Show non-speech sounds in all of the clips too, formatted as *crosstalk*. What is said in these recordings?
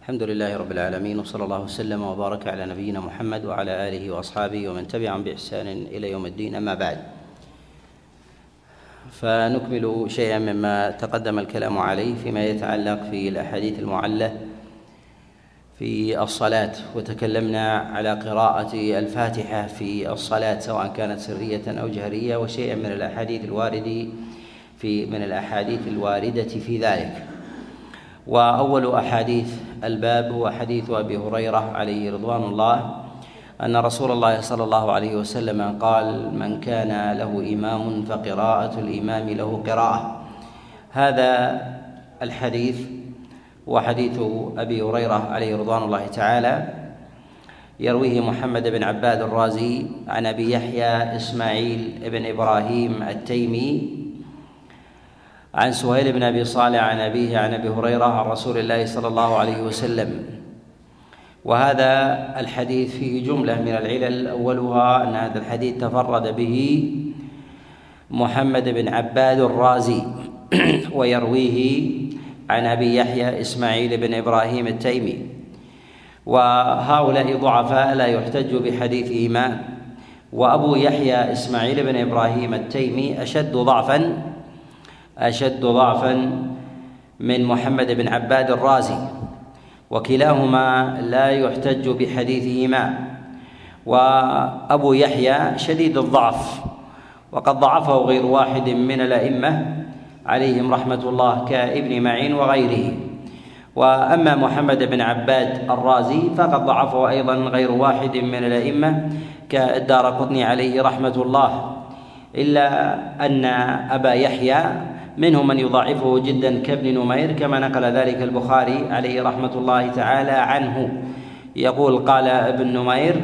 الحمد لله رب العالمين وصلى الله وسلم وبارك على نبينا محمد وعلى آله وأصحابه ومن تبعهم بإحسان إلى يوم الدين أما بعد. فنكمل شيئا مما تقدم الكلام عليه فيما يتعلق في الأحاديث المعلة في الصلاة وتكلمنا على قراءة الفاتحة في الصلاة سواء كانت سرية أو جهرية وشيئا من الأحاديث الوارد في من الأحاديث الواردة في ذلك. وأول أحاديث الباب هو حديث أبي هريرة عليه رضوان الله أن رسول الله صلى الله عليه وسلم قال من كان له إمام فقراءة الإمام له قراءة. هذا الحديث هو حديث أبي هريرة عليه رضوان الله تعالى. يرويه محمد بن عباد الرازي عن أبي يحيى إسماعيل بن إبراهيم التيمي عن سهيل بن أبي صالح عن أبيه عن أبي هريرة عن رسول الله صلى الله عليه وسلم. وهذا الحديث فيه جملة من العلل. أولها أن هذا الحديث تفرد به محمد بن عباد الرازي *clears throat* ويرويه عن أبي يحيى إسماعيل بن إبراهيم التيمي. وهؤلاء ضعفاء لا يحتج بحديثهما. وأبو يحيى إسماعيل بن إبراهيم التيمي أشد ضعفا أشد ضعفا من محمد بن عباد الرازي وكلاهما لا يحتج بحديثهما. وأبو يحيى شديد الضعف وقد ضعفه غير واحد من الأئمة عليهم رحمة الله كابن معين وغيره. وأما محمد بن عباد الرازي فقد ضعفه أيضا غير واحد من الأئمة كالدار قطني عليه رحمة الله. إلا أن أبا يحيى منهم من يضاعفه جدا كابن نمير كما نقل ذلك البخاري عليه رحمة الله تعالى عنه. يقول قال ابن نمير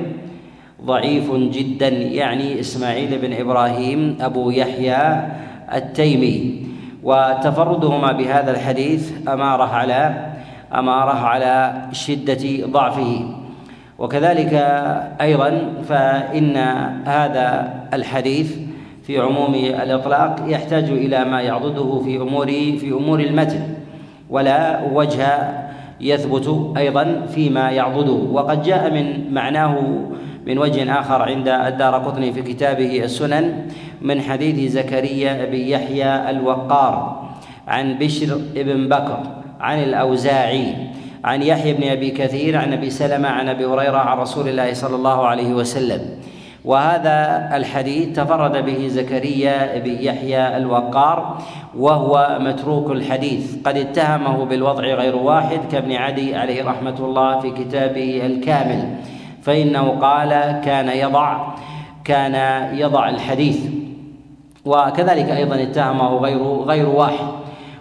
ضعيف جدا يعني إسماعيل بن إبراهيم أبو يحيى التيمي. وتفردهما بهذا الحديث أمارة على أمارة على شدة ضعفه. وكذلك أيضا فإن هذا الحديث في عموم الإطلاق يحتاج إلى ما يعضده في امور في أمور المتن ولا وجه يثبت أيضا فيما يعضده. وقد جاء من معناه من وجه آخر عند الدار قطني في كتابه السنن من حديث زكريا بن يحيى الوقار عن بشر بن بكر عن الأوزاعي عن يحيى بن أبي كثير عن أبي سلمة عن أبي هريرة عن رسول الله صلى الله عليه وسلم. وهذا الحديث تفرد به زكريا بن يحيى الوقار وهو متروك الحديث. قد اتهمه بالوضع غير واحد كابن عدي عليه رحمة الله في كتابه الكامل. فإنه قال كان يضع كان يضع الحديث. وكذلك أيضا اتهمه غير غير واحد.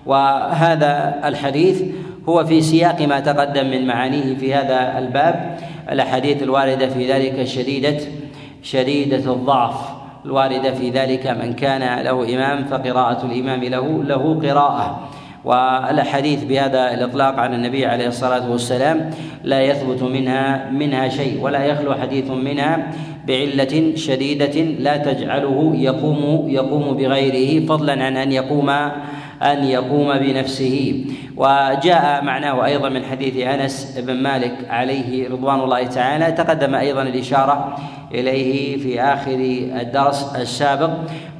وهذا الحديث هو في سياق ما تقدم من معانيه في هذا الباب. الأحاديث الواردة في ذلك شديدة. شديدة الضعف الواردة في ذلك من كان له إمام فقراءة الإمام له له قراءة. والاحاديث بهذا الإطلاق عن النبي عليه الصلاة والسلام لا يثبت منها منها شيء ولا يخلو حديث منها بعلة شديدة لا تجعله يقوم يقوم بغيره فضلا عن أن يقوم أن يقوم بنفسه. وجاء معناه أيضا من حديث أنس بن مالك عليه رضوان الله تعالى. تقدم أيضا الإشارة إليه في آخر الدرس السابق.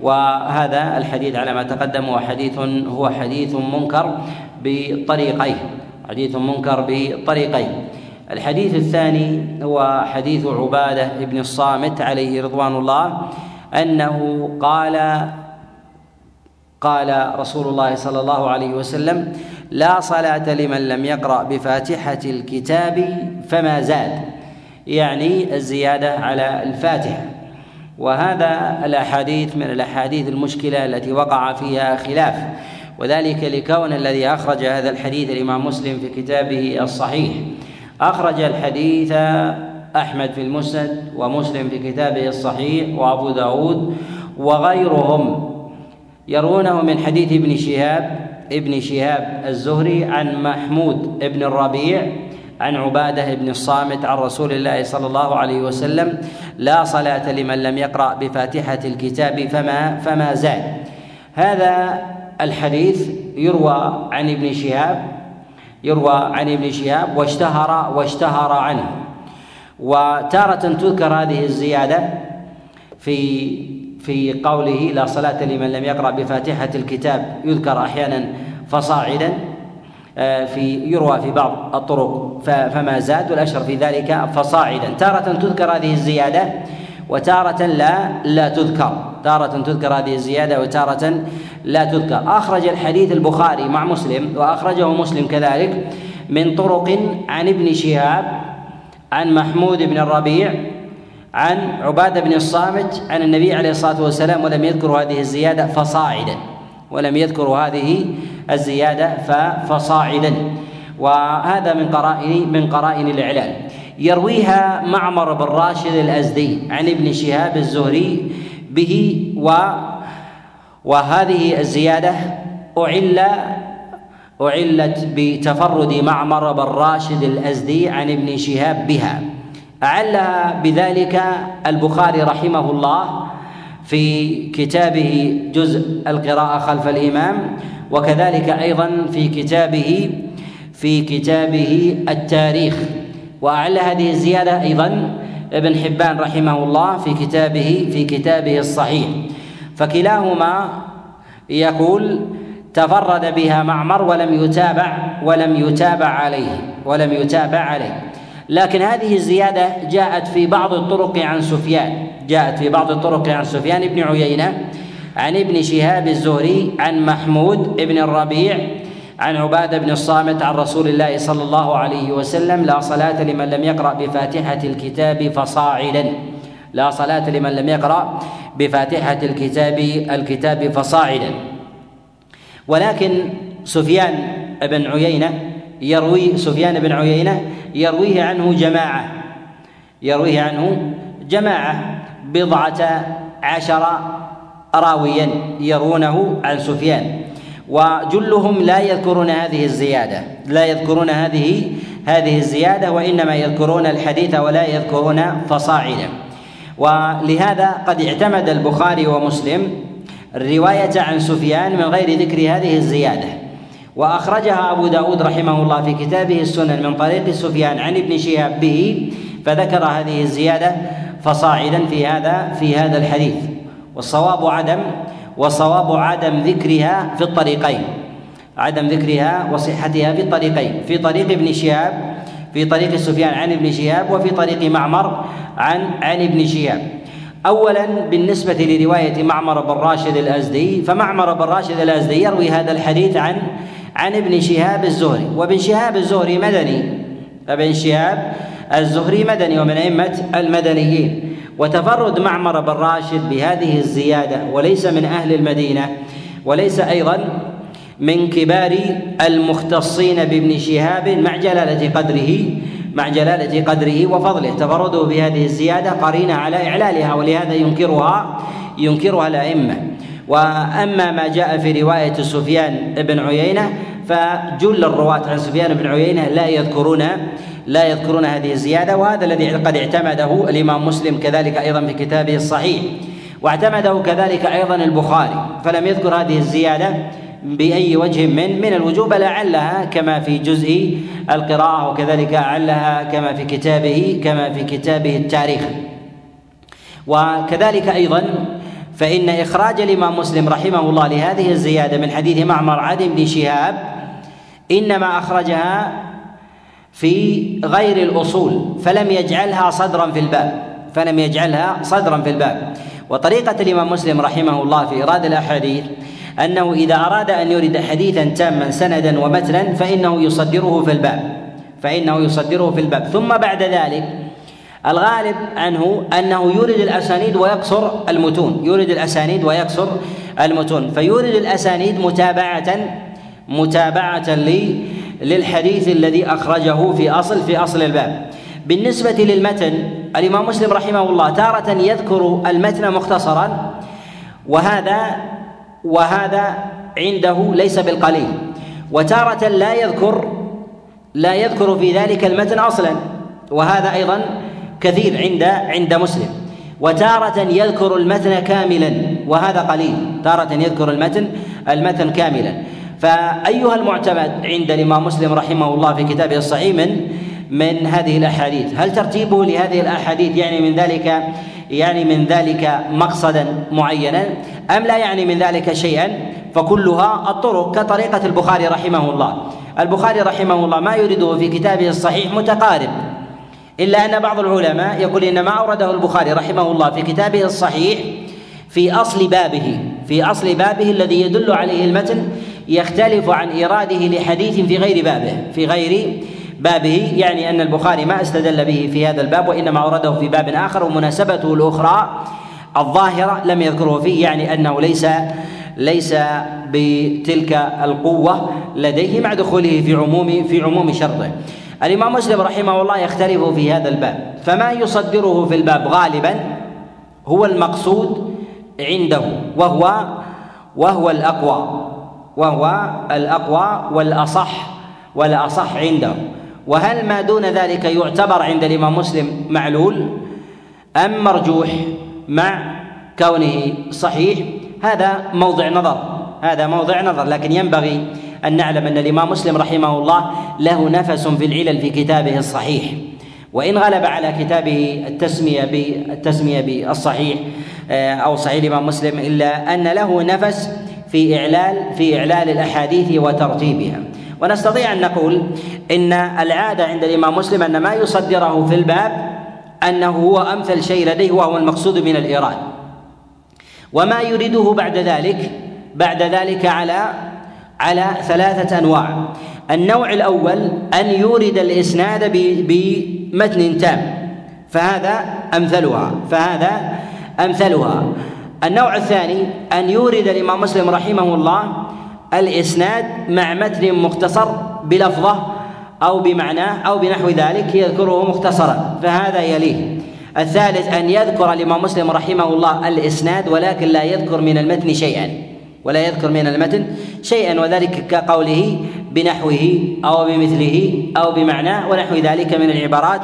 وهذا الحديث على ما تقدم هو حديث هو حديث منكر بطريقين حديث منكر بطريقين الحديث الثاني هو حديث عبادة بن الصامت عليه رضوان الله أنه قال قال رسول الله صلى الله عليه وسلم لا صلاة لمن لم يقرأ بفاتحة الكتاب فما زاد. يعني الزيادة على الفاتحة. وهذا الأحاديث من الأحاديث المشكلة التي وقع فيها خلاف. وذلك لكون الذي أخرج هذا الحديث الإمام مسلم في كتابه الصحيح. أخرج الحديث أحمد في المسند ومسلم في كتابه الصحيح وأبو داود وغيرهم. يرونه من حديث ابن شهاب ابن شهاب الزهري عن محمود ابن الربيع عن عبادة بن الصامت عن رسول الله صلى الله عليه وسلم لا صلاة لمن لم يقرأ بفاتحة الكتاب فما فما زاد. هذا الحديث يروى عن ابن شهاب يروى عن ابن شهاب واشتهر واشتهر عنه. وتارة تذكر هذه الزيادة في في قوله لا صلاة لمن لم يقرأ بفاتحة الكتاب يذكر أحيانا فصاعدا آه، في يروى في بعض الطرق فما زاد والأشهر في ذلك فصاعدا. تارة تذكر هذه الزيادة وتارة لا لا تذكر. تارة تذكر هذه الزيادة وتارة لا تذكر. أخرج الحديث البخاري مع مسلم وأخرجه مسلم كذلك من طرق عن ابن شهاب عن محمود بن الربيع عن عبادة بن الصامت عن النبي عليه الصلاة والسلام ولم يذكر هذه الزيادة فصاعدا. ولم يذكر هذه الزيادة فصاعدا وهذا من قرائن من قرائن الاعلان يرويها معمر بن راشد الأزدي عن ابن شهاب الزهري به و وهذه الزيادة أعل أعلت بتفرد معمر بن راشد الأزدي عن ابن شهاب بها. أعلها بذلك البخاري رحمه الله في كتابه جزء القراءة خلف الإمام وكذلك أيضا في كتابه في كتابه التاريخ. وأعل هذه الزيادة أيضا ابن حبان رحمه الله في كتابه في كتابه الصحيح. فكلاهما يقول تفرد بها معمر ولم يتابع ولم يتابع عليه ولم يتابع عليه. لكن هذه الزيادة جاءت في بعض الطرق عن سفيان. جاءت في بعض الطرق عن سفيان بن عيينة عن ابن شهاب الزهري عن محمود بن الربيع عن عبادة بن الصامت عن رسول الله صلى الله عليه وسلم لا صلاة لمن لم يقرأ بفاتحة الكتاب فصاعدا. لا صلاة لمن لم يقرأ بفاتحة الكتاب الكتاب فصاعدا. ولكن سفيان بن عيينة يروي سفيان بن عيينة يرويه عنه جماعة يرويه عنه جماعة بضعة عشر راويا يرونه عن سفيان. وجلهم لا يذكرون هذه الزيادة لا يذكرون هذه هذه الزيادة وإنما يذكرون الحديث ولا يذكرون فصاعدا ولهذا قد اعتمد البخاري ومسلم الرواية عن سفيان من غير ذكر هذه الزيادة. وأخرجها أبو داود رحمه الله في كتابه السنن من طريق سفيان عن ابن شهاب به فذكر هذه الزيادة فصاعدا في هذا في هذا الحديث. والصواب عدم والصواب عدم ذكرها في الطريقين. عدم ذكرها وصحتها في الطريقين. في طريق ابن شهاب في طريق سفيان عن ابن شهاب وفي طريق معمر عن عن ابن شهاب. اولا بالنسبة لرواية معمر بن راشد الأزدي فمعمر بن راشد الأزدي يروي هذا الحديث عن عن ابن شهاب الزهري. وابن شهاب الزهري مدني. ابن شهاب الزهري مدني ومن أئمة المدنيين. وتفرد معمر بن راشد بهذه الزيادة وليس من أهل المدينة وليس أيضا من كبار المختصين بابن شهاب مع جلالة قدره مع جلالة قدره وفضله. تفرده بهذه الزيادة قرينة على إعلالها ولهذا ينكرها ينكرها الأئمة. وأما ما جاء في رواية سفيان بن عيينة فجل الرواة عن سفيان بن عيينة لا يذكرون لا يذكرون هذه الزيادة وهذا الذي قد اعتمده الإمام مسلم كذلك أيضا في كتابه الصحيح. واعتمده كذلك أيضا البخاري. فلم يذكر هذه الزيادة بأي وجه من من الوجوب لعلها كما في جزء القراءة وكذلك لعلها كما في كتابه كما في كتابه التاريخ. وكذلك أيضا فإن إخراج الإمام مسلم رحمه الله لهذه الزيادة من حديث معمر عن بن شهاب إنما أخرجها في غير الأصول فلم يجعلها صدرا في الباب فلم يجعلها صدرا في الباب. وطريقة الإمام مسلم رحمه الله في إيراد الأحاديث أنه إذا أراد أن يرد حديثا تاما سندا ومتنا فإنه يصدره في الباب فإنه يصدره في الباب. ثم بعد ذلك الغالب عنه أنه يورد الأسانيد ويقصر المتون يورد الأسانيد ويقصر المتون فيورد الأسانيد متابعة متابعة للحديث الذي أخرجه في أصل في أصل الباب. بالنسبة للمتن الإمام مسلم رحمه الله تارة يذكر المتن مختصرا وهذا وهذا عنده ليس بالقليل وتارة لا يذكر لا يذكر في ذلك المتن أصلا وهذا أيضا كثير عند عند مسلم. وتارة يذكر المتن كاملا وهذا قليل. تارة يذكر المتن المتن كاملا. فأيها المعتمد عند الإمام مسلم رحمه الله في كتابه الصحيح من من هذه الأحاديث. هل ترتيبه لهذه الأحاديث يعني من ذلك يعني من ذلك مقصدا معينا؟ أم لا يعني من ذلك شيئا؟ فكلها الطرق كطريقة البخاري رحمه الله. البخاري رحمه الله ما يريده في كتابه الصحيح متقارب. إلا أن بعض العلماء يقول إن ما أورده البخاري رحمه الله في كتابه الصحيح في أصل بابه في أصل بابه الذي يدل عليه المتن يختلف عن إيراده لحديث في غير بابه في غير بابه يعني أن البخاري ما استدل به في هذا الباب وإنما أورده في باب آخر ومناسبته الأخرى الظاهرة لم يذكره فيه يعني أنه ليس ليس بتلك القوة لديه مع دخوله في عموم في عموم شرطه. الإمام مسلم رحمه الله يختلف في هذا الباب. فما يصدره في الباب غالبا هو المقصود عنده وهو وهو الأقوى وهو الأقوى والأصح والأصح عنده. وهل ما دون ذلك يعتبر عند الإمام مسلم معلول؟ أم مرجوح مع كونه صحيح؟ هذا موضع نظر هذا موضع نظر لكن ينبغي أن نعلم أن الإمام مسلم رحمه الله له نفس في العلل في كتابه الصحيح. وإن غلب على كتابه التسمية بالتسمية بالصحيح آه، أو صحيح الإمام مسلم إلا أن له نفس في إعلال في إعلال الأحاديث وترتيبها. ونستطيع أن نقول إن العادة عند الإمام مسلم أن ما يصدره في الباب أنه هو أمثل شيء لديه وهو المقصود من الإيراد. وما يريده بعد ذلك بعد ذلك على على ثلاثة أنواع. النوع الأول أن يورد الإسناد بمتن تام. فهذا أمثلها. فهذا أمثلها. النوع الثاني أن يورد الإمام مسلم رحمه الله الإسناد مع متن مختصر بلفظة أو بمعناه أو بنحو ذلك يذكره مختصرا. فهذا يليه. الثالث أن يذكر الإمام مسلم رحمه الله الإسناد ولكن لا يذكر من المتن شيئا. ولا يذكر من المتن شيئا وذلك كقوله بنحوه أو بمثله أو بمعناه ونحو ذلك من العبارات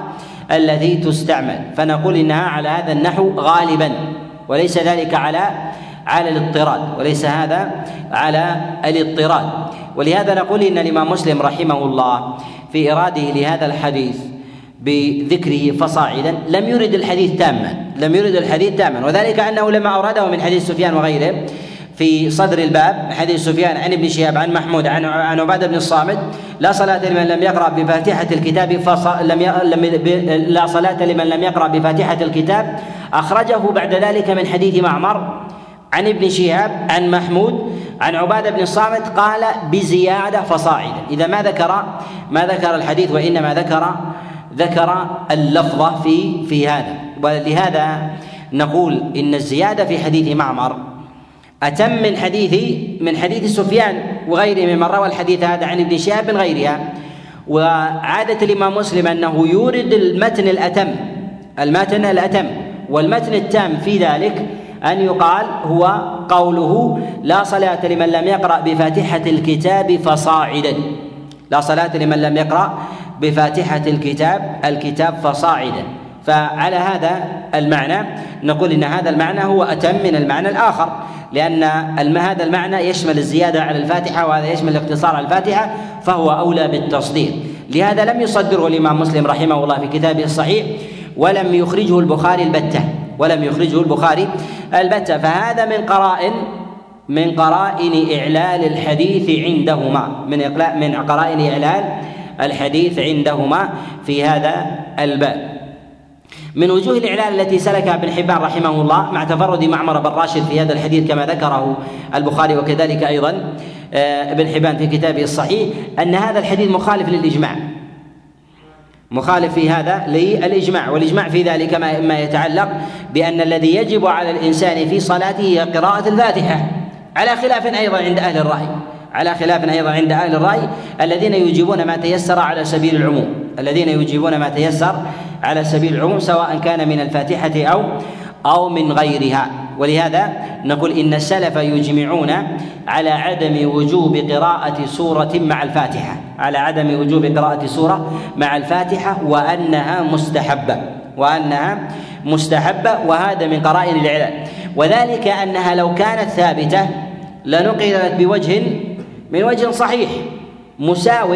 التي تستعمل. فنقول إنها على هذا النحو غالبا وليس ذلك على على الاضطراد وليس هذا على الاضطراد. ولهذا نقول إن الإمام مسلم رحمه الله في إراده لهذا الحديث بذكره فصاعدا لم يرد الحديث تاما لم يرد الحديث تاما. وذلك أنه لما أورده من حديث سفيان وغيره في صدر الباب حديث سفيان عن ابن شهاب عن محمود عن عن عبادة بن الصامت لا صلاة لمن لم يقرأ بفاتحة الكتاب. لم. لا صلاة لمن لم يقرأ بفاتحة الكتاب أخرجه بعد ذلك من حديث معمر عن ابن شهاب عن محمود عن عبادة بن الصامت قال بزيادة فصاعدا إذا ما ذكر ما ذكر الحديث وإنما ذكر ذكر اللفظة في في هذا ولهذا نقول إن الزيادة في حديث معمر أتم من حديث من حديث سفيان وغيره ممن روى الحديث هذا عن ابن شهاب من غيرها. وعادة الإمام مسلم أنه يورد المتن الأتم. المتن الأتم. والمتن التام في ذلك أن يقال هو قوله لا صلاة لمن لم يقرأ بفاتحة الكتاب فصاعدا. لا صلاة لمن لم يقرأ بفاتحة الكتاب الكتاب فصاعدا. فعلى هذا المعنى نقول إن هذا المعنى هو أتم من المعنى الآخر لأن هذا المعنى يشمل الزيادة على الفاتحة وهذا يشمل الاقتصار على الفاتحة فهو أولى بالتصدير لهذا لم يصدره الإمام مسلم رحمه الله في كتابه الصحيح ولم يخرجه البخاري البتة ولم يخرجه البخاري البتة. فهذا من قرائن من قرائن إعلال الحديث عندهما من من قرائن إعلال الحديث عندهما في هذا الباب. من وجوه الإعلال التي سلكها ابن حبان رحمه الله مع تفرد معمر بن راشد في هذا الحديث كما ذكره البخاري وكذلك أيضا آه، ابن حبان في كتابه الصحيح أن هذا الحديث مخالف للإجماع. مخالف في هذا للإجماع والإجماع في ذلك ما يتعلق بأن الذي يجب على الإنسان في صلاته هي قراءة الفاتحة. على خلاف أيضا عند أهل الرأي. على خلاف أيضا عند أهل الرأي الذين يجيبون ما تيسر على سبيل العموم. الذين يجيبون ما تيسر على سبيل العموم سواء كان من الفاتحة أو أو من غيرها. ولهذا نقول إن السلف يجمعون على عدم وجوب قراءة سورة مع الفاتحة. على عدم وجوب قراءة سورة مع الفاتحة وأنها مستحبة. وأنها مستحبة وهذا من قرائن الإعلان وذلك أنها لو كانت ثابتة لنقلت بوجه من وجه صحيح مساو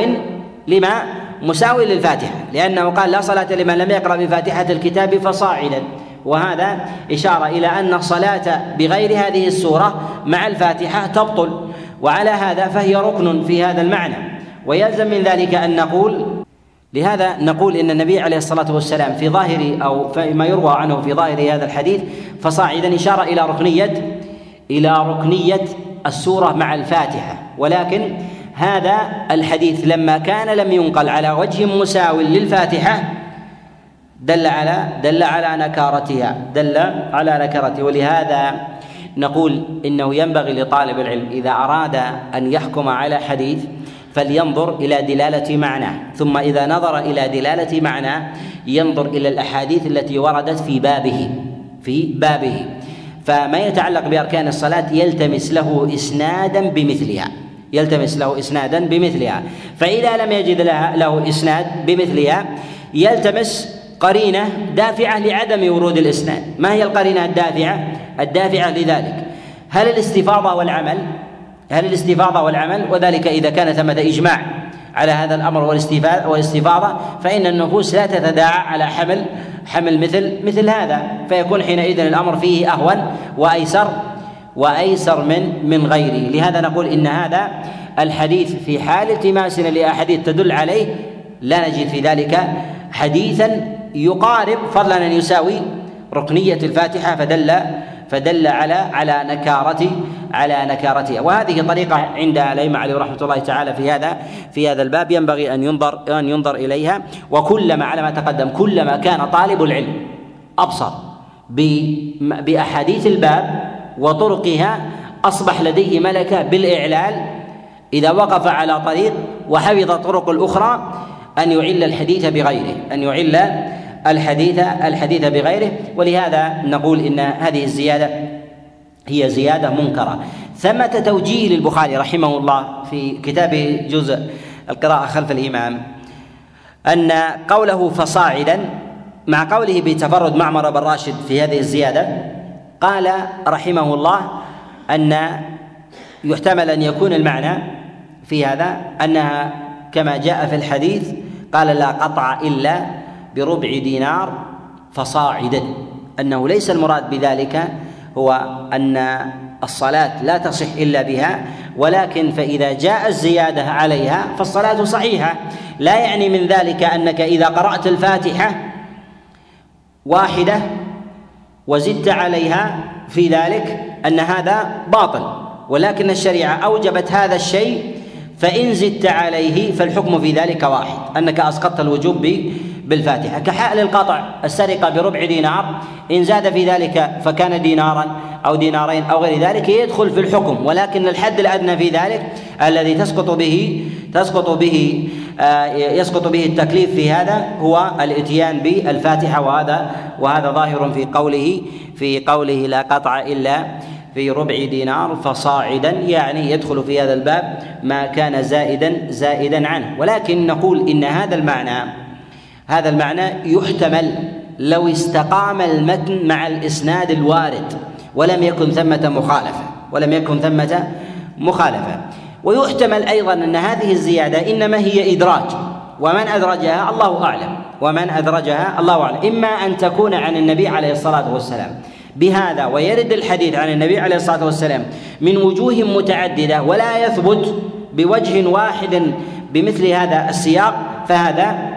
لما مساو للفاتحة لأنه قال لا صلاة لمن لم يقرأ بفاتحة الكتاب فصاعدا. وهذا إشارة إلى أن الصلاة بغير هذه السورة مع الفاتحة تبطل وعلى هذا فهي ركن في هذا المعنى. ويلزم من ذلك أن نقول لهذا نقول إن النبي عليه الصلاة والسلام في ظاهر أو فيما يروى عنه في ظاهر هذا الحديث فصاعدا اشار إلى ركنية إلى ركنية السورة مع الفاتحة. ولكن هذا الحديث لما كان لم ينقل على وجه مساو للفاتحة دل على دل على نكارتها دل على نكارتها. ولهذا نقول إنه ينبغي لطالب العلم إذا أراد أن يحكم على حديث فلينظر إلى دلالة معناه. ثم إذا نظر إلى دلالة معناه ينظر إلى الأحاديث التي وردت في بابه في بابه. فما يتعلق بأركان الصلاة يلتمس له إسنادا بمثلها. يلتمس له إسنادا بمثلها. فإذا لم يجد لها له إسناد بمثلها يلتمس قرينة دافعة لعدم ورود الإسناد. ما هي القرينة الدافعة؟ الدافعة لذلك. هل الاستفاضة والعمل؟ هل الاستفاضة والعمل؟ وذلك إذا كان ثمة إجماع على هذا الأمر والاستفاضة فإن النفوس لا تتداعى على حمل حمل مثل مثل هذا. فيكون حينئذ الأمر فيه أهون وأيسر وأيسر من من غيره لهذا نقول إن هذا الحديث في حال التماسنا لأحاديث تدل عليه لا نجد في ذلك حديثا يقارب فضلا أن يساوي ركنية الفاتحة فدل فدل على على نكارة على نكارتها وهذه طريقة عند الأئمة عليه رحمة الله تعالى في هذا في هذا الباب ينبغي أن ينظر أن ينظر إليها. وكلما على ما تقدم كلما كان طالب العلم أبصر بأحاديث الباب وطرقها أصبح لديه ملكة بالإعلال إذا وقف على طريق وحفظ الطرق الأخرى أن يعل الحديث بغيره أن يعل الحديث الحديث بغيره. ولهذا نقول إن هذه الزيادة هي زيادة منكرة. ثمة توجيه للبخاري رحمه الله في كتاب جزء القراءة خلف الإمام أن قوله فصاعدا مع قوله بتفرد معمر بن راشد في هذه الزيادة قال رحمه الله أن يحتمل أن يكون المعنى في هذا أنها كما جاء في الحديث قال لا قطع إلا بربع دينار فصاعدا. أنه ليس المراد بذلك هو أن الصلاة لا تصح إلا بها ولكن فإذا جاء الزيادة عليها فالصلاة صحيحة. لا يعني من ذلك أنك إذا قرأت الفاتحة واحدة وزدت عليها في ذلك أن هذا باطل ولكن الشريعة أوجبت هذا الشيء فإن زدت عليه فالحكم في ذلك واحد أنك أسقطت الوجوب بالفاتحة. كحال القطع السرقة بربع دينار إن زاد في ذلك فكان دينارا أو دينارين أو غير ذلك يدخل في الحكم. ولكن الحد الأدنى في ذلك الذي تسقط به تسقط به آه، يسقط به التكليف في هذا هو الإتيان بالفاتحة. وهذا وهذا ظاهر في قوله في قوله لا قطع إلا في ربع دينار فصاعدا يعني يدخل في هذا الباب ما كان زائدا زائدا عنه. ولكن نقول إن هذا المعنى هذا المعنى يحتمل لو استقام المتن مع الإسناد الوارد ولم يكن ثمة مخالفة ولم يكن ثمة مخالفة. ويحتمل أيضا أن هذه الزيادة إنما هي إدراج. ومن أدرجها الله أعلم. ومن أدرجها الله أعلم. إما أن تكون عن النبي عليه الصلاة والسلام بهذا ويرد الحديث عن النبي عليه الصلاة والسلام من وجوه متعددة ولا يثبت بوجه واحد بمثل هذا السياق فهذا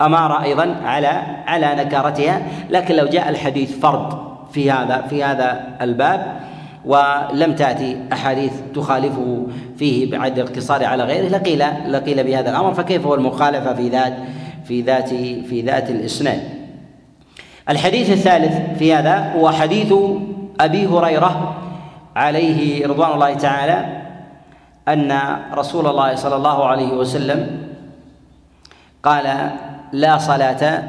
أمارة أيضا على على نكارتها. لكن لو جاء الحديث فرد في هذا في هذا الباب ولم تأتي أحاديث تخالفه فيه بعد الاقتصار على غيره لقيل لقيل بهذا الأمر. فكيف هو المخالفة في ذات في ذات في ذات الإسناد؟ الحديث الثالث في هذا هو حديث أبي هريرة عليه رضوان الله تعالى أن رسول الله صلى الله عليه وسلم قال لا صلاة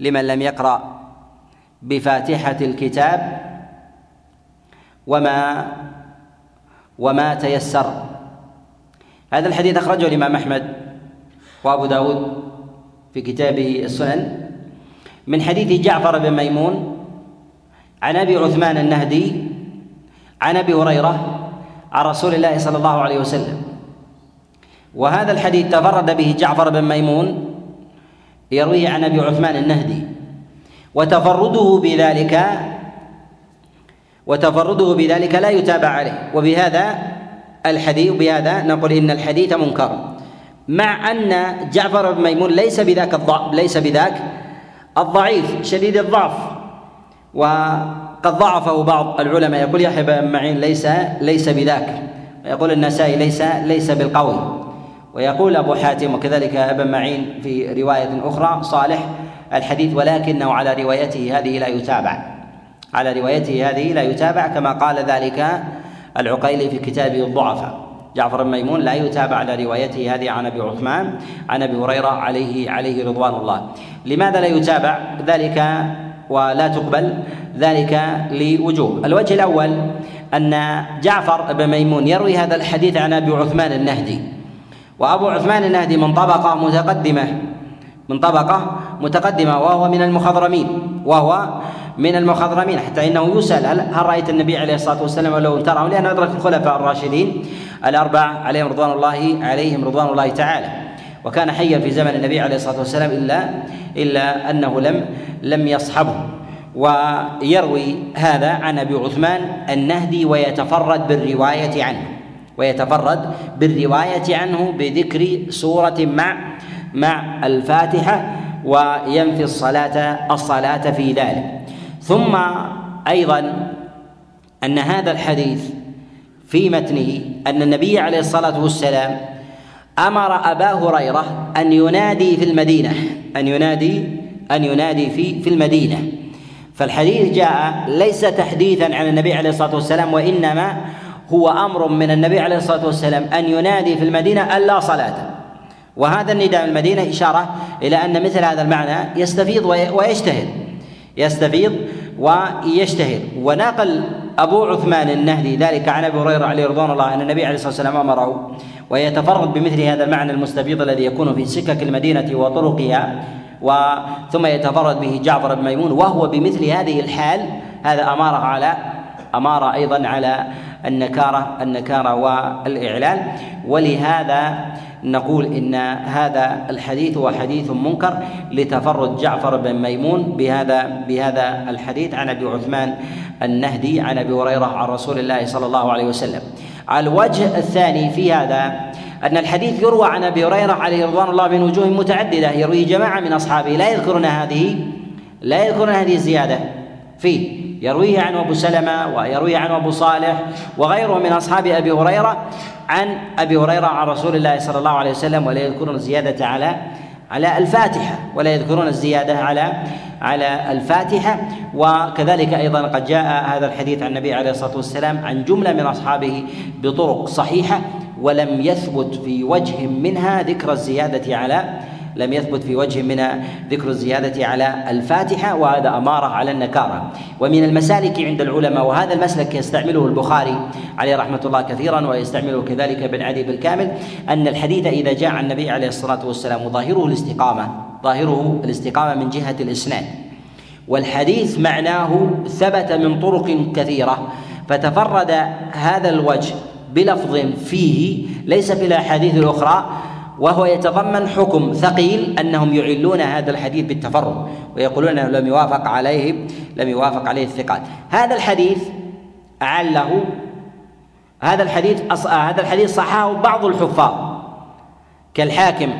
لمن لم يقرأ بفاتحة الكتاب وما وما تيسر. هذا الحديث أخرجه الإمام أحمد وأبو داود في كتابه السنن من حديث جعفر بن ميمون عن أبي عثمان النهدي عن أبي هريرة عن رسول الله صلى الله عليه وسلم. وهذا الحديث تفرد به جعفر بن ميمون يرويه عن أبي عثمان النهدي. وتفرده بذلك وتفرده بذلك لا يتابع عليه. وبهذا الحديث بهذا نقول إن الحديث منكر. مع أن جعفر بن ميمون ليس بذاك الضعف ليس بذاك الضعيف شديد الضعف. وقد ضعفه بعض العلماء. يقول يحيى بن معين ليس ليس بذاك. ويقول النسائي ليس ليس بالقوي. ويقول أبو حاتم وكذلك ابن معين في رواية أخرى صالح الحديث ولكنه على روايته هذه لا يتابع. على روايته هذه لا يتابع كما قال ذلك العقيلي في كتابه الضعفاء. جعفر بن ميمون لا يتابع على روايته هذه عن أبي عثمان عن أبي هريرة عليه عليه رضوان الله. لماذا لا يتابع؟ ذلك ولا تقبل ذلك لوجوه الوجه الأول أن جعفر بن ميمون يروي هذا الحديث عن أبي عثمان النهدي. وأبو عثمان النهدي من طبقة متقدمة من طبقة متقدمة وهو من المخضرمين وهو من المخضرمين حتى إنه يسأل هل, هل رأيت النبي عليه الصلاة والسلام ولو تراه لأنه أدرك الخلفاء الراشدين الأربعة عليهم رضوان الله عليهم رضوان الله تعالى. وكان حيا في زمن النبي عليه الصلاة والسلام الا إلا أنه لم لم يصحبه. ويروي هذا عن أبي عثمان النهدي ويتفرد بالرواية عنه. ويتفرد بالرواية عنه بذكر سورة مع مع الفاتحة وينفي الصلاة الصلاة في ذلك. ثم أيضا أن هذا الحديث في متنه أن النبي عليه الصلاة والسلام أمر أبا هريرة أن ينادي في المدينة أن ينادي أن ينادي في في المدينة. فالحديث جاء ليس تحديثا عن النبي عليه الصلاة والسلام وإنما هو أمر من النبي عليه الصلاة والسلام أن ينادي في المدينة ألا صلاة. وهذا النداء المدينة إشارة إلى أن مثل هذا المعنى يستفيض ويجتهد. يستفيض ويجتهد. ونقل أبو عثمان النهدي ذلك عن أبي هريرة عليه رضوان الله أن النبي عليه الصلاة والسلام أمره ويتفرد بمثل هذا المعنى المستفيض الذي يكون في سكك المدينة وطرقها وثم يتفرد به جعفر بن ميمون وهو بمثل هذه الحال. هذا أماره على أماره أيضا على النكارة النكارة والإعلان. ولهذا نقول إن هذا الحديث هو حديث منكر لتفرد جعفر بن ميمون بهذا بهذا الحديث عن أبي عثمان النهدي عن أبي هريرة عن رسول الله صلى الله عليه وسلم. الوجه الثاني في هذا أن الحديث يروى عن أبي هريرة عليه رضوان الله من وجوه متعددة. يرويه جماعة من أصحابه. لا يذكرون هذه لا يذكرون هذه الزيادة فيه. يرويه عنه أبو سلمة ويرويه عنه أبو صالح وغيره من أصحاب أبي هريرة عن أبي هريرة عن رسول الله صلى الله عليه وسلم ولا يذكرون الزيادة على على الفاتحة ولا يذكرون الزيادة على على الفاتحة. وكذلك أيضا قد جاء هذا الحديث عن النبي عليه الصلاة والسلام عن جملة من أصحابه بطرق صحيحة ولم يثبت في وجه منها ذكر الزيادة على لم يثبت في وجه من ذكر الزيادة على الفاتحة وهذا أمارة على النكارة. ومن المسالك عند العلماء وهذا المسلك يستعمله البخاري عليه رحمة الله كثيرا ويستعمله كذلك ابن عدي بالكامل أن الحديث إذا جاء عن النبي عليه الصلاة والسلام ظاهره الاستقامة ظاهره الاستقامة من جهة الإسناد. والحديث معناه ثبت من طرق كثيرة فتفرد هذا الوجه بلفظ فيه ليس في الأحاديث الأخرى وهو يتضمن حكم ثقيل أنهم يعلون هذا الحديث بالتفرد ويقولون إنه لم يوافق عليه لم يوافق عليه الثقات. هذا الحديث أعله هذا الحديث هذا الحديث صححه بعض الحفاظ. كالحاكم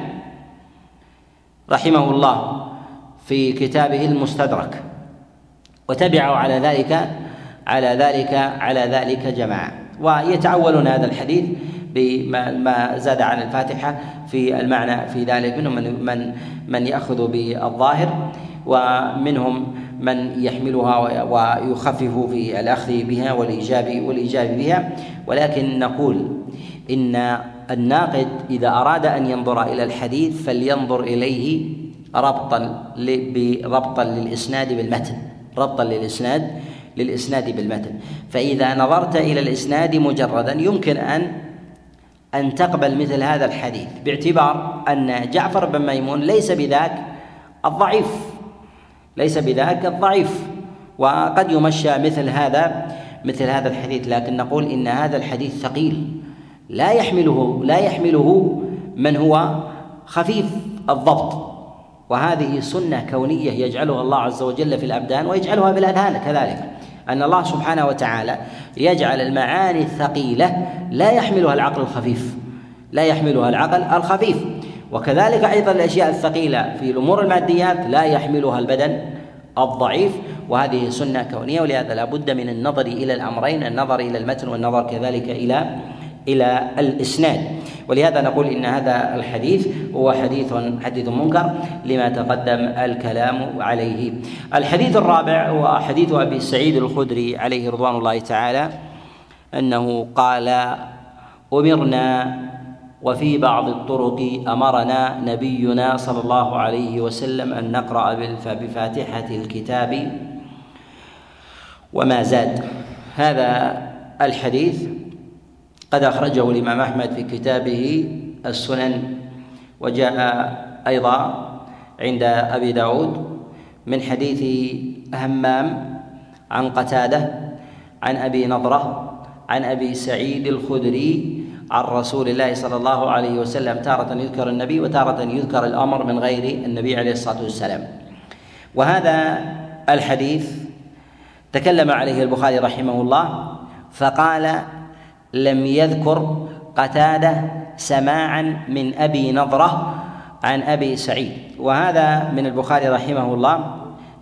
رحمه الله في كتابه المستدرك وتبعه على ذلك على ذلك على ذلك جماعة. ويتعولون هذا الحديث بما زاد عن الفاتحة في المعنى في ذلك. منهم من من من يأخذ بالظاهر ومنهم من يحملها ويخفف في الأخذ بها والإيجاب والإيجاب بها. ولكن نقول إن الناقد إذا أراد أن ينظر إلى الحديث فلينظر إليه ربطا بربطا للإسناد بالمتن. ربطا للإسناد للإسناد بالمتن. فإذا نظرت إلى الإسناد مجردا يمكن أن أن تقبل مثل هذا الحديث باعتبار أن جعفر بن ميمون ليس بذاك الضعيف ليس بذاك الضعيف وقد يمشى مثل هذا مثل هذا الحديث لكن نقول إن هذا الحديث ثقيل. لا يحمله لا يحمله من هو خفيف الضبط. وهذه سنة كونية يجعلها الله عز وجل في الأبدان ويجعلها في الأذهان كذلك. أن الله سبحانه وتعالى يجعل المعاني الثقيلة لا يحملها العقل الخفيف لا يحملها العقل الخفيف. وكذلك أيضا الأشياء الثقيلة في الأمور الماديات لا يحملها البدن الضعيف وهذه سنة كونية ولهذا لا بد من النظر إلى الأمرين النظر إلى المتن والنظر كذلك إلى إلى الإسناد. ولهذا نقول إن هذا الحديث هو حديث حديث منكر لما تقدم الكلام عليه. الحديث الرابع هو حديث أبي سعيد الخدري عليه رضوان الله تعالى أنه قال أمرنا وفي بعض الطرق أمرنا نبينا صلى الله عليه وسلم أن نقرأ بفاتحة الكتاب وما زاد. هذا الحديث قد أخرجه الإمام أحمد في كتابه السنن وجاء أيضا عند أبي داود من حديث همام عن قتادة عن أبي نضرة عن أبي سعيد الخدري عن رسول الله صلى الله عليه وسلم تارة يذكر النبي وتارة يذكر الأمر من غير النبي عليه الصلاة والسلام. وهذا الحديث تكلم عليه البخاري رحمه الله فقال لم يذكر قتادة سماعا من أبي نضرة عن أبي سعيد. وهذا من البخاري رحمه الله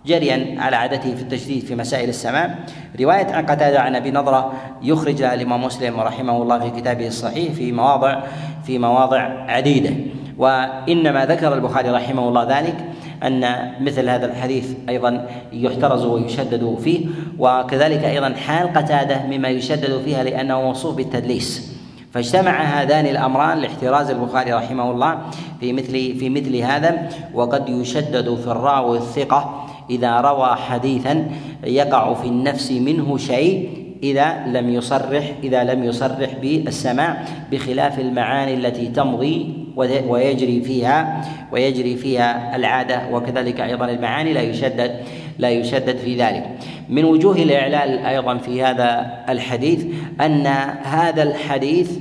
جريا على عادته في التشديد في مسائل السماع. رواية عن قتادة عن أبي نضرة يخرج لها الإمام مسلم رحمه الله في كتابه الصحيح في مواضع في مواضع عديدة. وإنما ذكر البخاري رحمه الله ذلك أن مثل هذا الحديث أيضا يحترز ويشدد فيه وكذلك أيضا حال قتادة مما يشدد فيها لأنه موصوف بالتدليس. فاجتمع هذان الأمران لاحتراز البخاري رحمه الله في مثل في مثل هذا وقد يشدد في الراوي الثقة إذا روى حديثا يقع في النفس منه شيء إذا لم يصرح إذا لم يصرح بالسماع بخلاف المعاني التي تمضي ويجري فيها ويجري فيها العادة وكذلك أيضا المعاني لا يشدد لا يشدد في ذلك. من وجوه الإعلال أيضا في هذا الحديث أن هذا الحديث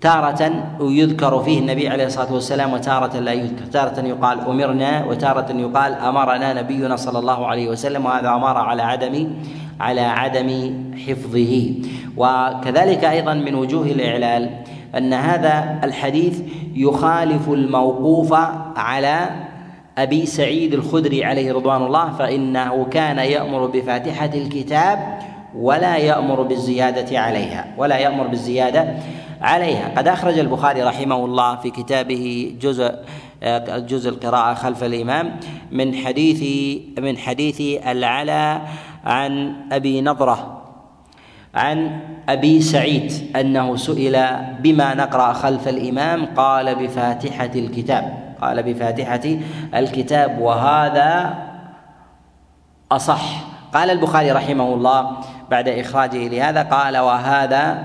تارة يذكر فيه النبي عليه الصلاة والسلام وتارة لا يذكر تارة يقال أمرنا وتارة يقال أمرنا نبينا صلى الله عليه وسلم وهذا أمر على عدم على عدم حفظه. وكذلك أيضا من وجوه الإعلال أن هذا الحديث يخالف الموقوف على أبي سعيد الخدري عليه رضوان الله فإنه كان يأمر بفاتحة الكتاب ولا يأمر بالزيادة عليها ولا يأمر بالزيادة عليها. قد أخرج البخاري رحمه الله في كتابه جزء جزء القراءة خلف الإمام من حديث من حديث العلا عن أبي نضرة عن أبي سعيد أنه سئل بما نقرأ خلف الإمام قال بفاتحة الكتاب. قال بفاتحة الكتاب وهذا أصح. قال البخاري رحمه الله بعد إخراجه لهذا قال وهذا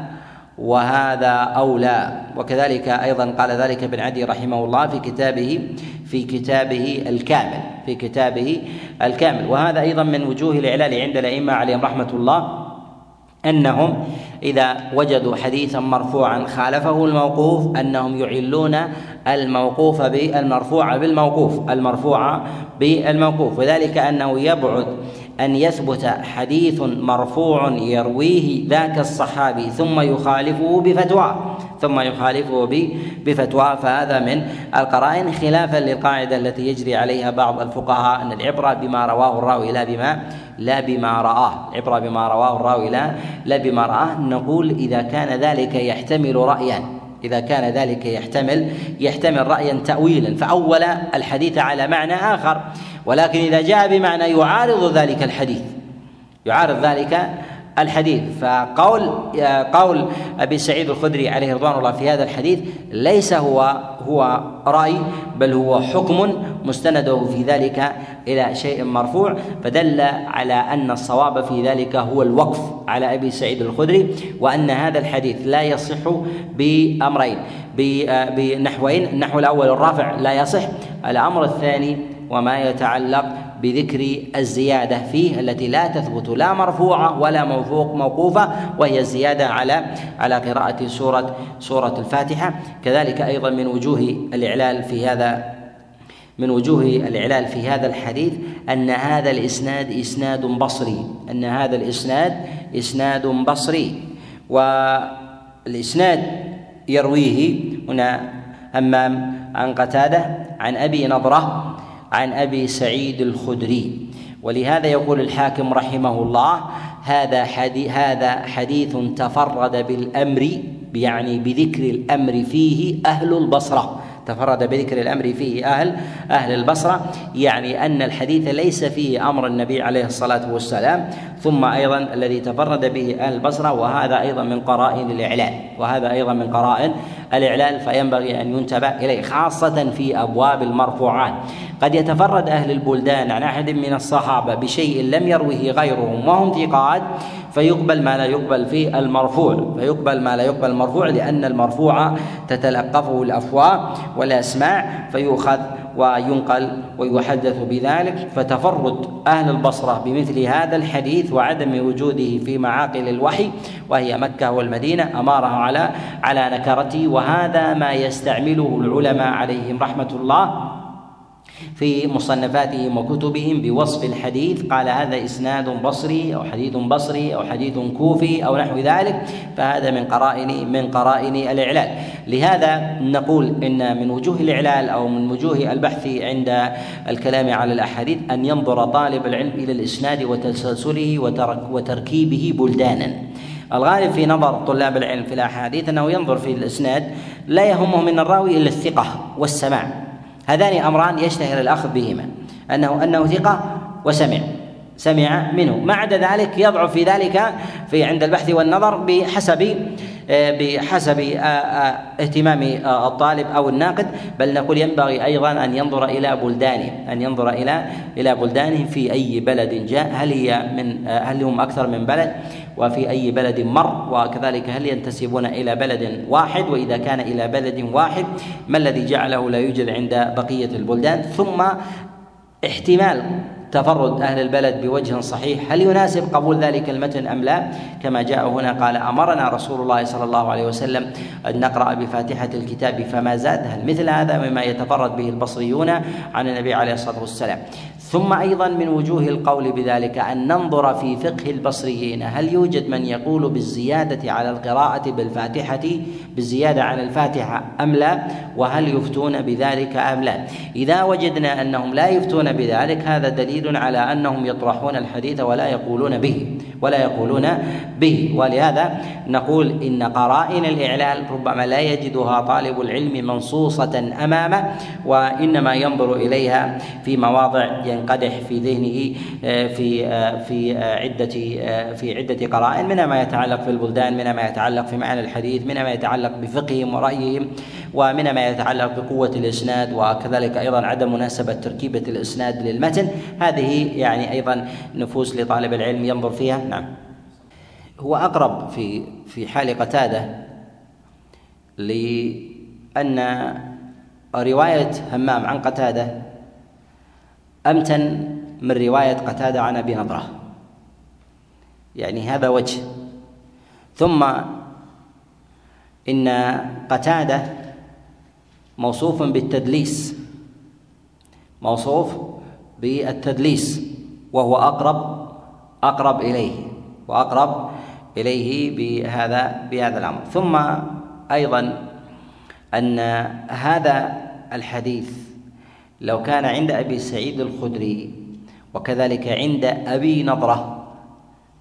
وهذا أولى. وكذلك أيضا قال ذلك ابن عدي رحمه الله في كتابه في كتابه الكامل في كتابه الكامل. وهذا أيضا من وجوه الإعلال عند الأئمة عليهم رحمة الله. أنهم إذا وجدوا حديثا مرفوعا خالفه الموقوف أنهم يعلون الموقوف بالمرفوع بالموقوف المرفوع بالموقوف. وذلك أنه يبعد أن يثبت حديث مرفوع يرويه ذاك الصحابي ثم يخالفه بفتوى ثم يخالفه بفتوى. فهذا من القرائن خلافا للقاعدة التي يجري عليها بعض الفقهاء أن العبرة بما رواه الراوي لا بما لا بما رآه. العبره بما رواه الراوي لا لا بما رآه. نقول إذا كان ذلك يحتمل رأيا. إذا كان ذلك يحتمل يحتمل رأيا تأويلا. فأول الحديث على معنى آخر. ولكن إذا جاء بمعنى يعارض ذلك الحديث يعارض ذلك الحديث. فقول قول أبي سعيد الخدري عليه رضوان الله في هذا الحديث ليس هو هو رأي بل هو حكم مستنده في ذلك إلى شيء مرفوع فدل على أن الصواب في ذلك هو الوقف على أبي سعيد الخدري وأن هذا الحديث لا يصح بأمرين بنحوين. النحو الأول الرافع لا يصح الأمر الثاني وما يتعلق بذكر الزيادة فيه التي لا تثبت لا مرفوعة ولا موفوق موقوفة وهي الزيادة على على قراءة سورة سورة الفاتحة. كذلك أيضا من وجوه الإعلال في هذا من وجوه الإعلال في هذا الحديث أن هذا الإسناد إسناد بصري. أن هذا الإسناد إسناد بصري. والإسناد يرويه هنا همام عن قتادة عن أبي نضرة عن أبي سعيد الخدري. ولهذا يقول الحاكم رحمه الله هذا حديث هذا حديث تفرد بالأمر يعني بذكر الأمر فيه أهل البصرة. تفرد بذكر الأمر فيه أهل أهل البصرة. يعني أن الحديث ليس فيه أمر النبي عليه الصلاة والسلام ثم أيضا الذي تفرد به أهل البصرة وهذا أيضا من قرائن الإعلان. وهذا أيضا من قرائن الإعلان فينبغي أن ينتبه إليه خاصة في أبواب المرفوعات. قد يتفرد أهل البلدان عن أحد من الصحابة بشيء لم يروه غيرهم وهم ثقات فيقبل ما لا يقبل في المرفوع فيقبل ما لا يقبل المرفوع لأن المرفوع تتلقفه الأفواه والأسماع فيؤخذ وينقل ويحدث بذلك فتفرد أهل البصرة بمثل هذا الحديث وعدم وجوده في معاقل الوحي وهي مكة والمدينة أماره على على نكرته وهذا ما يستعمله العلماء عليهم رحمة الله. في مصنفاتهم وكتبهم بوصف الحديث. قال هذا إسناد بصري أو حديث بصري أو حديث كوفي أو نحو ذلك. فهذا من قرائن من قرائن الإعلال. لهذا نقول إن من وجوه الإعلال أو من وجوه البحث عند الكلام على الأحاديث أن ينظر طالب العلم إلى الإسناد وتسلسله وتركيبه بلدانا. الغالب في نظر طلاب العلم في الأحاديث أنه ينظر في الإسناد لا يهمه من الراوي إلا الثقة والسماع. هذان أمران يشتهر الأخذ بهما. انه أنه ثقة وسمع. سمع منه. ما عدا ذلك يضعف في ذلك في عند البحث والنظر بحسب بحسب آه، آه، اهتمام آه، الطالب أو الناقد. بل نقول ينبغي أيضا أن ينظر إلى بلدانه. أن ينظر إلى إلى بلدانه في أي بلد جاء. هل هي من هل هم أكثر من بلد؟ وفي أي بلد مر وكذلك هل ينتسبون إلى بلد واحد؟ وإذا كان إلى بلد واحد ما الذي جعله لا يوجد عند بقية البلدان؟ ثم احتمال تفرد أهل البلد بوجه صحيح هل يناسب قبول ذلك المتن أم لا؟ كما جاء هنا قال أمرنا رسول الله صلى الله عليه وسلم أن نقرأ بفاتحة الكتاب فما زاد هل مثل هذا مما يتفرد به البصريون عن النبي عليه الصلاة والسلام؟ ثم أيضا من وجوه القول بذلك أن ننظر في فقه البصريين هل يوجد من يقول بالزيادة على القراءة بالفاتحة بالزيادة عن الفاتحة أم لا؟ وهل يفتون بذلك أم لا؟ إذا وجدنا أنهم لا يفتون بذلك هذا دليل على أنهم يطرحون الحديث ولا يقولون به ولا يقولون به. ولهذا نقول إن قرائن الاعلال ربما لا يجدها طالب العلم منصوصة أمامه وإنما ينظر إليها في مواضع ينقدح في ذهنه آه، في آه، في آه، عدة في عدة قرائن منها ما يتعلق في البلدان منها ما يتعلق في معنى الحديث منها ما يتعلق بفقههم ورأيهم. ومنها ما يتعلق بقوة الإسناد وكذلك أيضا عدم مناسبة تركيبة الإسناد للمتن. هذه يعني أيضا نفوس لطالب العلم ينظر فيها. نعم. هو أقرب في في حال قتادة لأن رواية همام عن قتادة أمتن من رواية قتادة عن أبي نضرة. يعني هذا وجه. ثم إن قتادة موصوف بالتدليس. موصوف بالتدليس. وهو أقرب أقرب إليه وأقرب إليه بهذا بهذا الأمر. ثم أيضا أن هذا الحديث لو كان عند أبي سعيد الخدري وكذلك عند أبي نضرة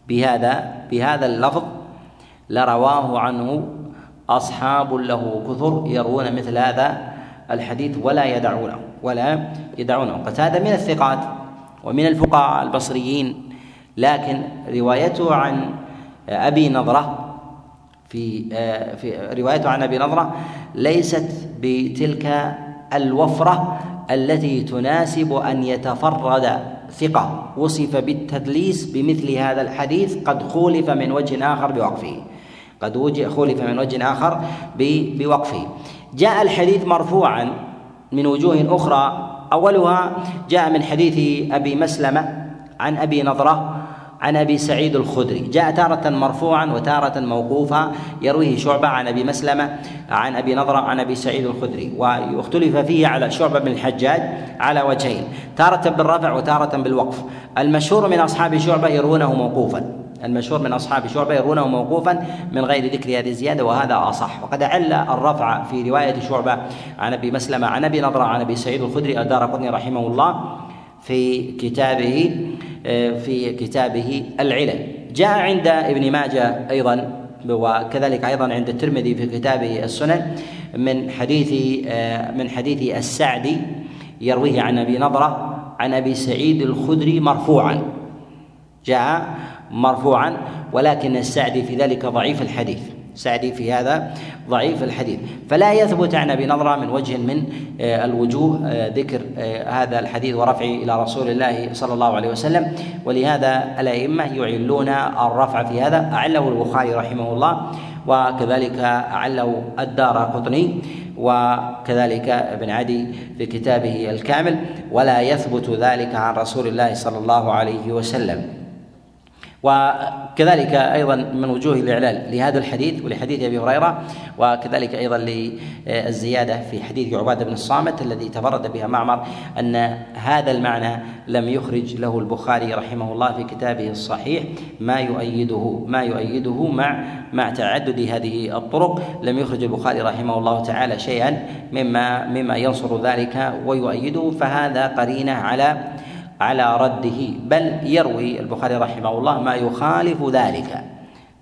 بهذا بهذا اللفظ لرواه عنه أصحاب له كثر يروون مثل هذا الحديث ولا يدعونه ولا يدعونه. قتادة من الثقات ومن الفقهاء البصريين لكن روايته عن أبي نضرة في في روايته عن أبي نضرة ليست بتلك الوفرة التي تناسب أن يتفرد ثقة. وصف بالتدليس بمثل هذا الحديث قد خولف من وجه آخر بوقفه. قد خولف من وجه آخر بوقفه. جاء الحديث مرفوعا من وجوه أخرى. أولها جاء من حديث أبي مسلمة عن أبي نضرة عن أبي سعيد الخدري. جاء تارة مرفوعا وتارة موقوفا يرويه شعبة عن أبي مسلمة عن أبي نضرة عن أبي سعيد الخدري واختلف فيه على شعبة بن الحجاج على وجهين تارة بالرفع وتارة بالوقف. المشهور من أصحاب شعبة يروونه موقوفا. المشهور من أصحاب شعبة يرونه موقوفا من غير ذكر هذه الزيادة وهذا أصح. وقد عل الرفع في رواية شعبة عن أبي مسلمة عن أبي نضرة عن أبي سعيد الخدري الدار قطني رحمه الله في كتابه في كتابه العلل. جاء عند ابن ماجه أيضا وكذلك أيضا عند الترمذي في كتابه السنن من حديث من حديث السعدي يرويه عن أبي نضرة عن أبي سعيد الخدري مرفوعا. جاء مرفوعا ولكن السعدي في ذلك ضعيف الحديث. سعدي في هذا ضعيف الحديث. فلا يثبت عن أبي من وجه من آه، الوجوه آه، ذكر آه، هذا الحديث ورفعه إلى رسول الله صلى الله عليه وسلم. ولهذا الأئمة يعلون الرفع في هذا. أعله البخاري رحمه الله وكذلك أعله الدار قطني وكذلك ابن عدي في كتابه الكامل. ولا يثبت ذلك عن رسول الله صلى الله عليه وسلم. وكذلك أيضا من وجوه الإعلال لهذا الحديث ولحديث أبي هريرة وكذلك أيضا للزيادة في حديث عباده بن الصامت الذي تفرد بها معمر أن هذا المعنى لم يخرج له البخاري رحمه الله في كتابه الصحيح ما يؤيده ما يؤيده مع مع تعدد هذه الطرق. لم يخرج البخاري رحمه الله تعالى شيئا مما مما ينصر ذلك ويؤيده فهذا قرينة على على رده. بل يروي البخاري رحمه الله ما يخالف ذلك.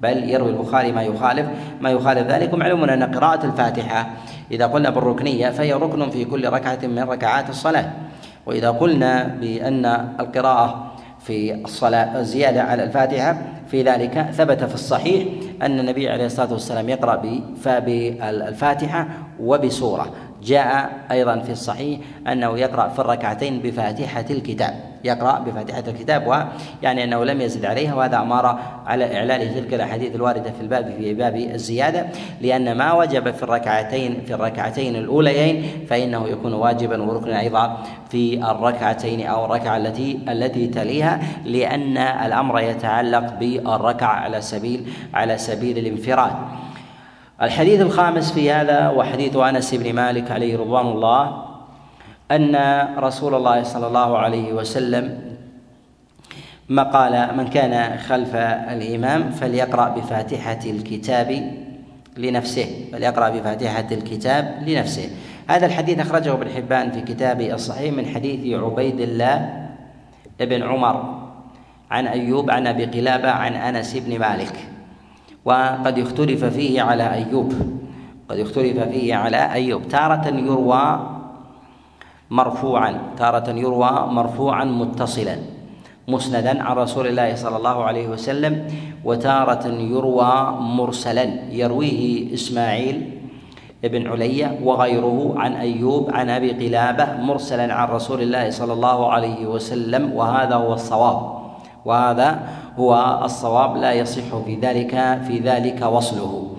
بل يروي البخاري ما يخالف ما يخالف ذلك. ومعلوم أن قراءة الفاتحة إذا قلنا بالركنية فهي ركن في كل ركعة من ركعات الصلاة. وإذا قلنا بأن القراءة في الصلاة زيادة على الفاتحة في ذلك ثبت في الصحيح أن النبي عليه الصلاة والسلام يقرأ بالفاتحة وبسورة. جاء أيضا في الصحيح أنه يقرأ في الركعتين بفاتحة الكتاب. يقرأ بفاتحة الكتاب ويعني أنه لم يزد عليها وهذا أمارة على إعلال تلك الأحاديث الواردة في الباب في باب الزيادة لأن ما وجب في الركعتين في الركعتين الأوليين فإنه يكون واجبا وركنا أيضا في الركعتين أو الركعة التي التي تليها لأن الأمر يتعلق بالركعة على سبيل على سبيل الانفراد. الحديث الخامس في هذا وحديث أنس بن مالك عليه رضوان الله أن رسول الله صلى الله عليه وسلم ما قال من كان خلف الإمام فليقرأ بفاتحة الكتاب لنفسه فليقرأ بفاتحة الكتاب لنفسه. هذا الحديث أخرجه ابن حبان في كتابه الصحيح من حديث عبيد الله بن عمر عن أيوب عن أبي قلابة عن أنس بن مالك. وقد اختلف فيه على أيوب. قد اختلف فيه على أيوب. تارة يروى مرفوعا. تارة يروى مرفوعا متصلا. مسندا عن رسول الله صلى الله عليه وسلم وتارة يروى مرسلا. يرويه إسماعيل ابن علية وغيره عن أيوب عن أبي قلابة مرسلا عن رسول الله صلى الله عليه وسلم. وهذا هو الصواب. وهذا هو الصواب لا يصح في ذلك في ذلك وصله.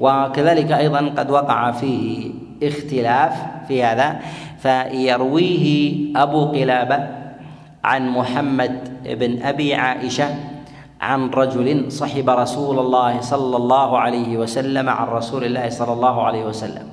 وكذلك أيضا قد وقع فيه اختلاف في هذا فيرويه أبو قلابة عن محمد بن أبي عائشة عن رجل صحب رسول الله صلى الله عليه وسلم عن رسول الله صلى الله عليه وسلم.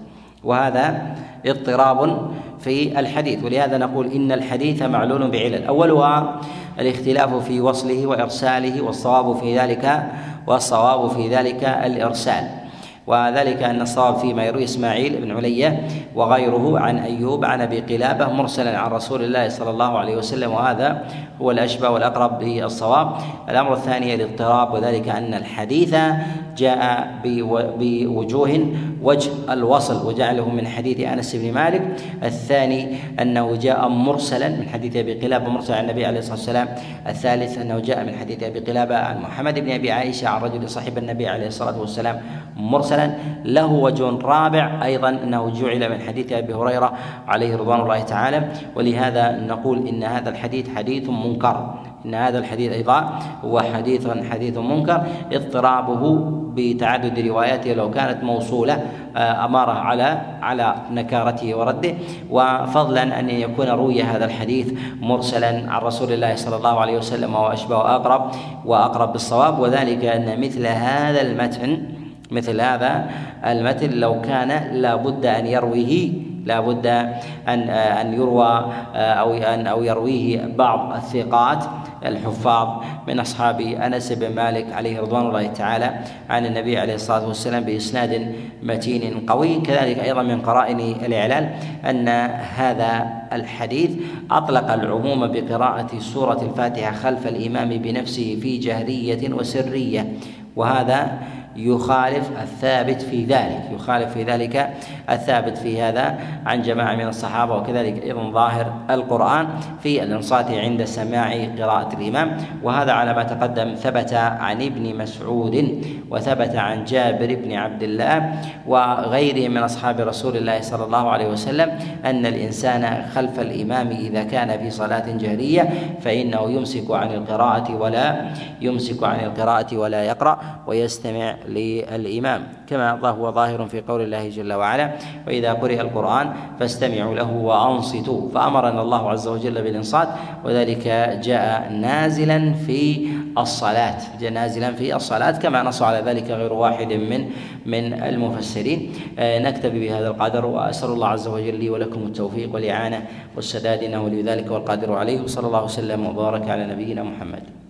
وهذا اضطراب في الحديث. ولهذا نقول إن الحديث معلول بعلل. أولها الاختلاف في وصله وإرساله والصواب في ذلك والصواب في ذلك الإرسال. وذلك أن الصواب فيما يروي إسماعيل بن علية وغيره عن أيوب عن أبي قلابة مرسلا عن رسول الله صلى الله عليه وسلم وهذا هو الأشبه والأقرب بالصواب الأمر الثاني الاضطراب وذلك أن الحديث جاء بوجوه وجه الوصل وجعله من حديث أنس بن مالك. الثاني أنه جاء مرسلا من حديث أبي قلابة مرسلا عن النبي عليه الصلاة والسلام. الثالث أنه جاء من حديث أبي قلابة عن محمد بن أبي عائشة عن رجل صاحب النبي عليه الصلاة والسلام مرسلا له وجه رابع أيضا أنه جعل من حديث أبي هريرة عليه رضوان الله تعالى ولهذا نقول إن هذا الحديث حديث منكر. إن هذا الحديث أيضا هو حديث حديث منكر. اضطرابه بتعدد رواياته لو كانت موصولة آه، أمارة على على نكارته ورده. وفضلا أن يكون روي هذا الحديث مرسلا عن رسول الله صلى الله عليه وسلم وأشبه وأقرب وأقرب بالصواب وذلك أن مثل هذا المتن مثل هذا المتن لو كان لا بد أن يرويه لا بد أن أن يروى أو أن أو يرويه بعض الثقات. الحفاظ من أصحاب أنس بن مالك عليه رضوان الله تعالى عن النبي عليه الصلاة والسلام بإسناد متين قوي. كذلك أيضا من قرائن الإعلال أن هذا الحديث أطلق العموم بقراءة سورة الفاتحة خلف الإمام بنفسه في جهرية وسرية وهذا يخالف الثابت في ذلك يخالف في ذلك الثابت في هذا عن جماعة من الصحابة وكذلك أيضا ظاهر القرآن في الإنصات عند سماع قراءة الإمام. وهذا على ما تقدم ثبت عن ابن مسعود وثبت عن جابر بن عبد الله وغيره من أصحاب رسول الله صلى الله عليه وسلم أن الإنسان خلف الإمام إذا كان في صلاة جهرية فإنه يمسك عن القراءة ولا يمسك عن القراءة ولا يقرأ ويستمع للإمام كما هو ظاهر في قول الله جل وعلا وإذا قرئ القرآن فاستمعوا له وأنصتوا فأمرنا الله عز وجل بالإنصات وذلك جاء نازلا في الصلاة جاء نازلا في الصلاة كما نص على ذلك غير واحد من من المفسرين. آه، نكتفي بهذا القدر وأسأل الله عز وجل لي ولكم التوفيق والإعانة والسداد إنه ولي ذلك والقادر عليه وصلى الله وسلم وبارك على نبينا محمد.